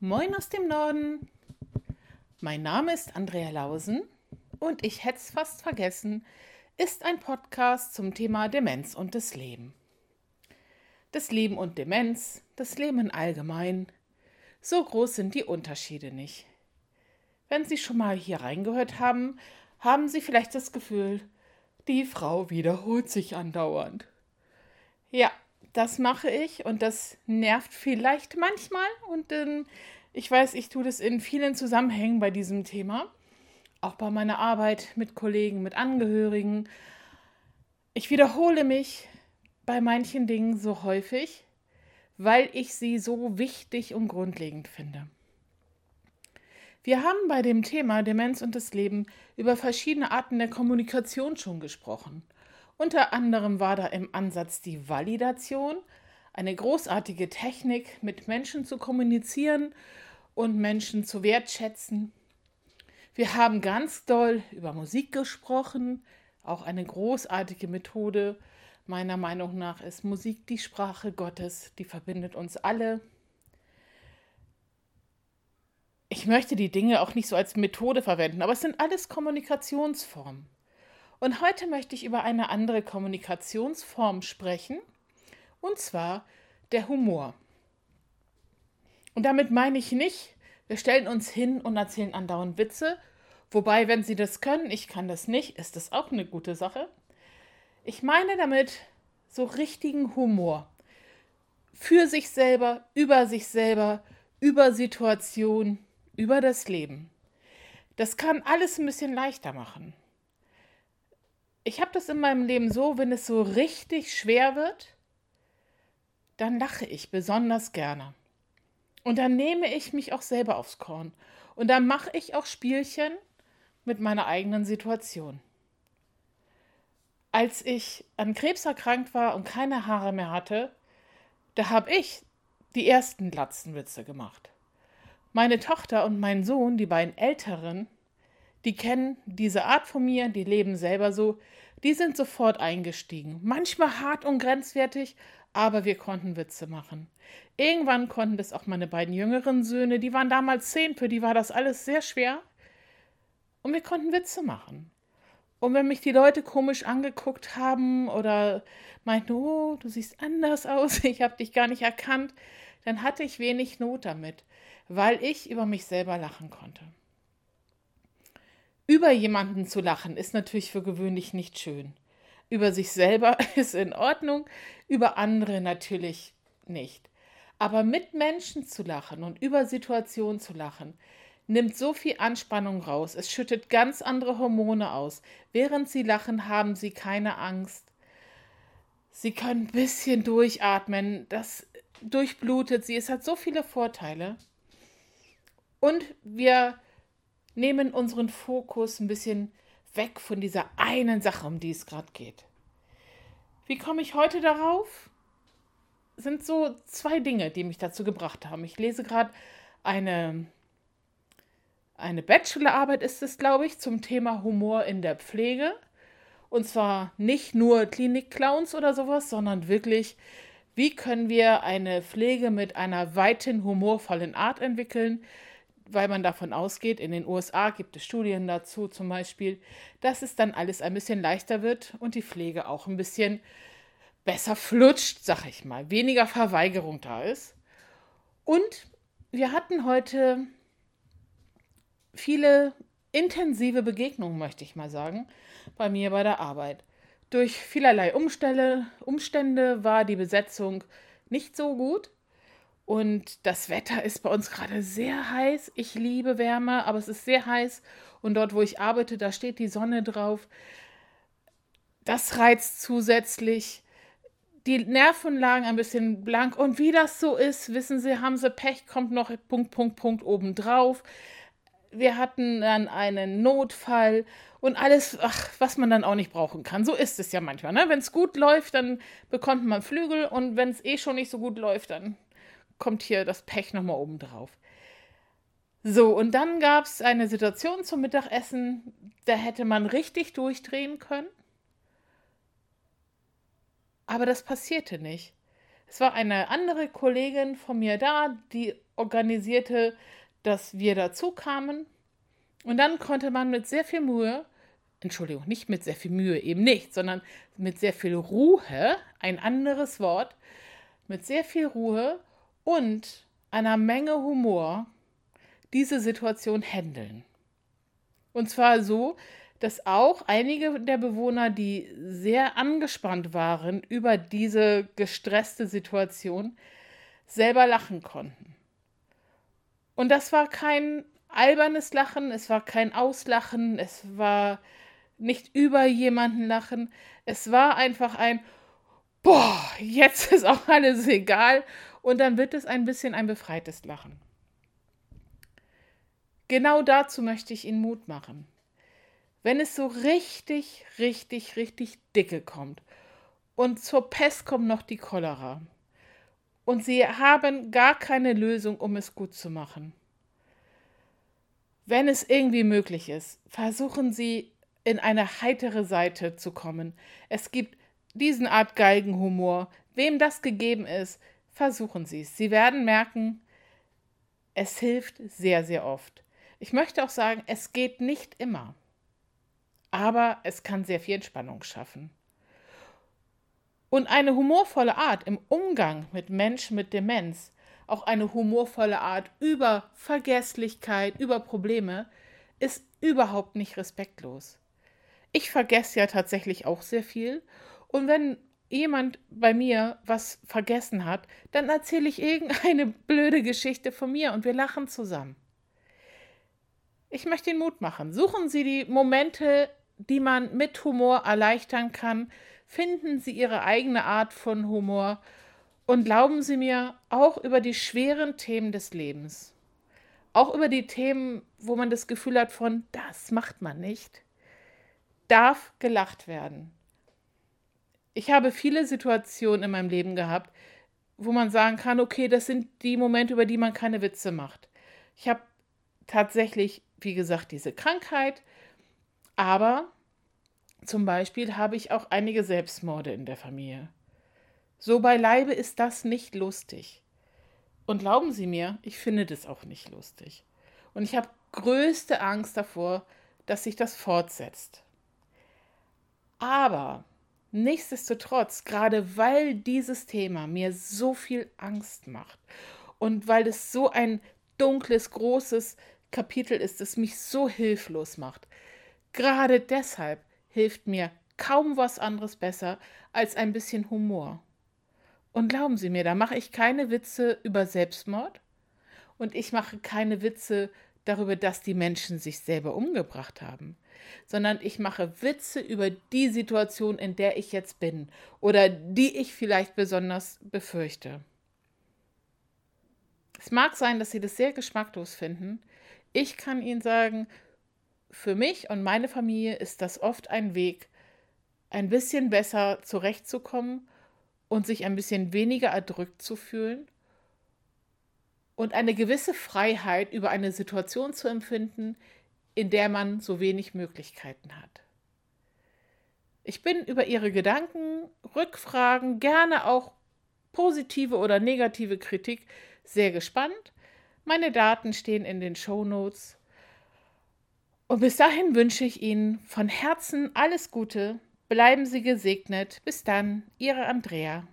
Moin aus dem Norden. Mein Name ist Andrea Lausen und ich hätte es fast vergessen, ist ein Podcast zum Thema Demenz und das Leben. Das Leben und Demenz, das Leben allgemein, so groß sind die Unterschiede nicht. Wenn Sie schon mal hier reingehört haben, haben Sie vielleicht das Gefühl, die Frau wiederholt sich andauernd. Ja, das mache ich und das nervt vielleicht manchmal und ähm, ich weiß, ich tue das in vielen Zusammenhängen bei diesem Thema, auch bei meiner Arbeit mit Kollegen, mit Angehörigen. Ich wiederhole mich bei manchen Dingen so häufig, weil ich sie so wichtig und grundlegend finde. Wir haben bei dem Thema Demenz und das Leben über verschiedene Arten der Kommunikation schon gesprochen. Unter anderem war da im Ansatz die Validation, eine großartige Technik, mit Menschen zu kommunizieren und Menschen zu wertschätzen. Wir haben ganz doll über Musik gesprochen, auch eine großartige Methode. Meiner Meinung nach ist Musik die Sprache Gottes, die verbindet uns alle. Ich möchte die Dinge auch nicht so als Methode verwenden, aber es sind alles Kommunikationsformen. Und heute möchte ich über eine andere Kommunikationsform sprechen, und zwar der Humor. Und damit meine ich nicht, wir stellen uns hin und erzählen andauernd Witze, wobei, wenn Sie das können, ich kann das nicht, ist das auch eine gute Sache. Ich meine damit so richtigen Humor. Für sich selber, über sich selber, über Situationen, über das Leben. Das kann alles ein bisschen leichter machen ich habe das in meinem Leben so, wenn es so richtig schwer wird, dann lache ich besonders gerne. Und dann nehme ich mich auch selber aufs Korn. Und dann mache ich auch Spielchen mit meiner eigenen Situation. Als ich an Krebs erkrankt war und keine Haare mehr hatte, da habe ich die ersten Glatzenwitze gemacht. Meine Tochter und mein Sohn, die beiden Älteren, die kennen diese Art von mir, die leben selber so, die sind sofort eingestiegen. Manchmal hart und grenzwertig, aber wir konnten Witze machen. Irgendwann konnten das auch meine beiden jüngeren Söhne, die waren damals zehn, für die war das alles sehr schwer. Und wir konnten Witze machen. Und wenn mich die Leute komisch angeguckt haben oder meinten, oh, du siehst anders aus, ich habe dich gar nicht erkannt, dann hatte ich wenig Not damit, weil ich über mich selber lachen konnte. Über jemanden zu lachen ist natürlich für gewöhnlich nicht schön. Über sich selber ist in Ordnung, über andere natürlich nicht. Aber mit Menschen zu lachen und über Situationen zu lachen, nimmt so viel Anspannung raus. Es schüttet ganz andere Hormone aus. Während sie lachen, haben sie keine Angst. Sie können ein bisschen durchatmen. Das durchblutet sie. Es hat so viele Vorteile. Und wir nehmen unseren Fokus ein bisschen weg von dieser einen Sache, um die es gerade geht. Wie komme ich heute darauf? Sind so zwei Dinge, die mich dazu gebracht haben. Ich lese gerade eine, eine Bachelorarbeit, ist es, glaube ich, zum Thema Humor in der Pflege. Und zwar nicht nur Klinik-Clowns oder sowas, sondern wirklich, wie können wir eine Pflege mit einer weiten humorvollen Art entwickeln, weil man davon ausgeht, in den USA gibt es Studien dazu zum Beispiel, dass es dann alles ein bisschen leichter wird und die Pflege auch ein bisschen besser flutscht, sag ich mal, weniger Verweigerung da ist. Und wir hatten heute viele intensive Begegnungen, möchte ich mal sagen, bei mir bei der Arbeit. Durch vielerlei Umstände, Umstände war die Besetzung nicht so gut. Und das Wetter ist bei uns gerade sehr heiß. Ich liebe Wärme, aber es ist sehr heiß. Und dort, wo ich arbeite, da steht die Sonne drauf. Das reizt zusätzlich. Die Nerven lagen ein bisschen blank. Und wie das so ist, wissen Sie, haben Sie Pech, kommt noch Punkt, Punkt, Punkt obendrauf. Wir hatten dann einen Notfall und alles, ach, was man dann auch nicht brauchen kann. So ist es ja manchmal. Ne? Wenn es gut läuft, dann bekommt man Flügel und wenn es eh schon nicht so gut läuft, dann kommt hier das Pech nochmal oben drauf. So, und dann gab es eine Situation zum Mittagessen, da hätte man richtig durchdrehen können. Aber das passierte nicht. Es war eine andere Kollegin von mir da, die organisierte, dass wir dazu kamen. Und dann konnte man mit sehr viel Mühe, Entschuldigung, nicht mit sehr viel Mühe, eben nicht, sondern mit sehr viel Ruhe, ein anderes Wort, mit sehr viel Ruhe und einer Menge Humor diese Situation handeln. Und zwar so, dass auch einige der Bewohner, die sehr angespannt waren über diese gestresste Situation, selber lachen konnten. Und das war kein albernes Lachen, es war kein Auslachen, es war nicht über jemanden lachen, es war einfach ein Boah, jetzt ist auch alles egal und dann wird es ein bisschen ein befreites Lachen. Genau dazu möchte ich Ihnen Mut machen. Wenn es so richtig, richtig, richtig dicke kommt und zur Pest kommt noch die Cholera und Sie haben gar keine Lösung, um es gut zu machen. Wenn es irgendwie möglich ist, versuchen Sie in eine heitere Seite zu kommen. Es gibt diesen Art Geigenhumor. Wem das gegeben ist, versuchen Sie es. Sie werden merken, es hilft sehr, sehr oft. Ich möchte auch sagen, es geht nicht immer, aber es kann sehr viel Entspannung schaffen. Und eine humorvolle Art im Umgang mit Menschen mit Demenz, auch eine humorvolle Art über Vergesslichkeit, über Probleme, ist überhaupt nicht respektlos. Ich vergesse ja tatsächlich auch sehr viel. Und wenn jemand bei mir was vergessen hat, dann erzähle ich irgendeine blöde Geschichte von mir und wir lachen zusammen. Ich möchte Ihnen Mut machen. Suchen Sie die Momente, die man mit Humor erleichtern kann. Finden Sie Ihre eigene Art von Humor und glauben Sie mir auch über die schweren Themen des Lebens. Auch über die Themen, wo man das Gefühl hat von, das macht man nicht, darf gelacht werden. Ich habe viele Situationen in meinem Leben gehabt, wo man sagen kann, okay, das sind die Momente, über die man keine Witze macht. Ich habe tatsächlich wie gesagt, diese Krankheit. Aber zum Beispiel habe ich auch einige Selbstmorde in der Familie. So beileibe ist das nicht lustig. Und glauben Sie mir, ich finde das auch nicht lustig. Und ich habe größte Angst davor, dass sich das fortsetzt. Aber nichtsdestotrotz, gerade weil dieses Thema mir so viel Angst macht und weil es so ein dunkles, großes Kapitel ist, das mich so hilflos macht. Gerade deshalb hilft mir kaum was anderes besser als ein bisschen Humor. Und glauben Sie mir, da mache ich keine Witze über Selbstmord und ich mache keine Witze darüber, dass die Menschen sich selber umgebracht haben, sondern ich mache Witze über die Situation, in der ich jetzt bin oder die ich vielleicht besonders befürchte. Es mag sein, dass Sie das sehr geschmacklos finden, ich kann Ihnen sagen, für mich und meine Familie ist das oft ein Weg, ein bisschen besser zurechtzukommen und sich ein bisschen weniger erdrückt zu fühlen und eine gewisse Freiheit über eine Situation zu empfinden, in der man so wenig Möglichkeiten hat. Ich bin über Ihre Gedanken, Rückfragen, gerne auch positive oder negative Kritik sehr gespannt meine Daten stehen in den Show Notes. Und bis dahin wünsche ich Ihnen von Herzen alles Gute. Bleiben Sie gesegnet. Bis dann, Ihre Andrea.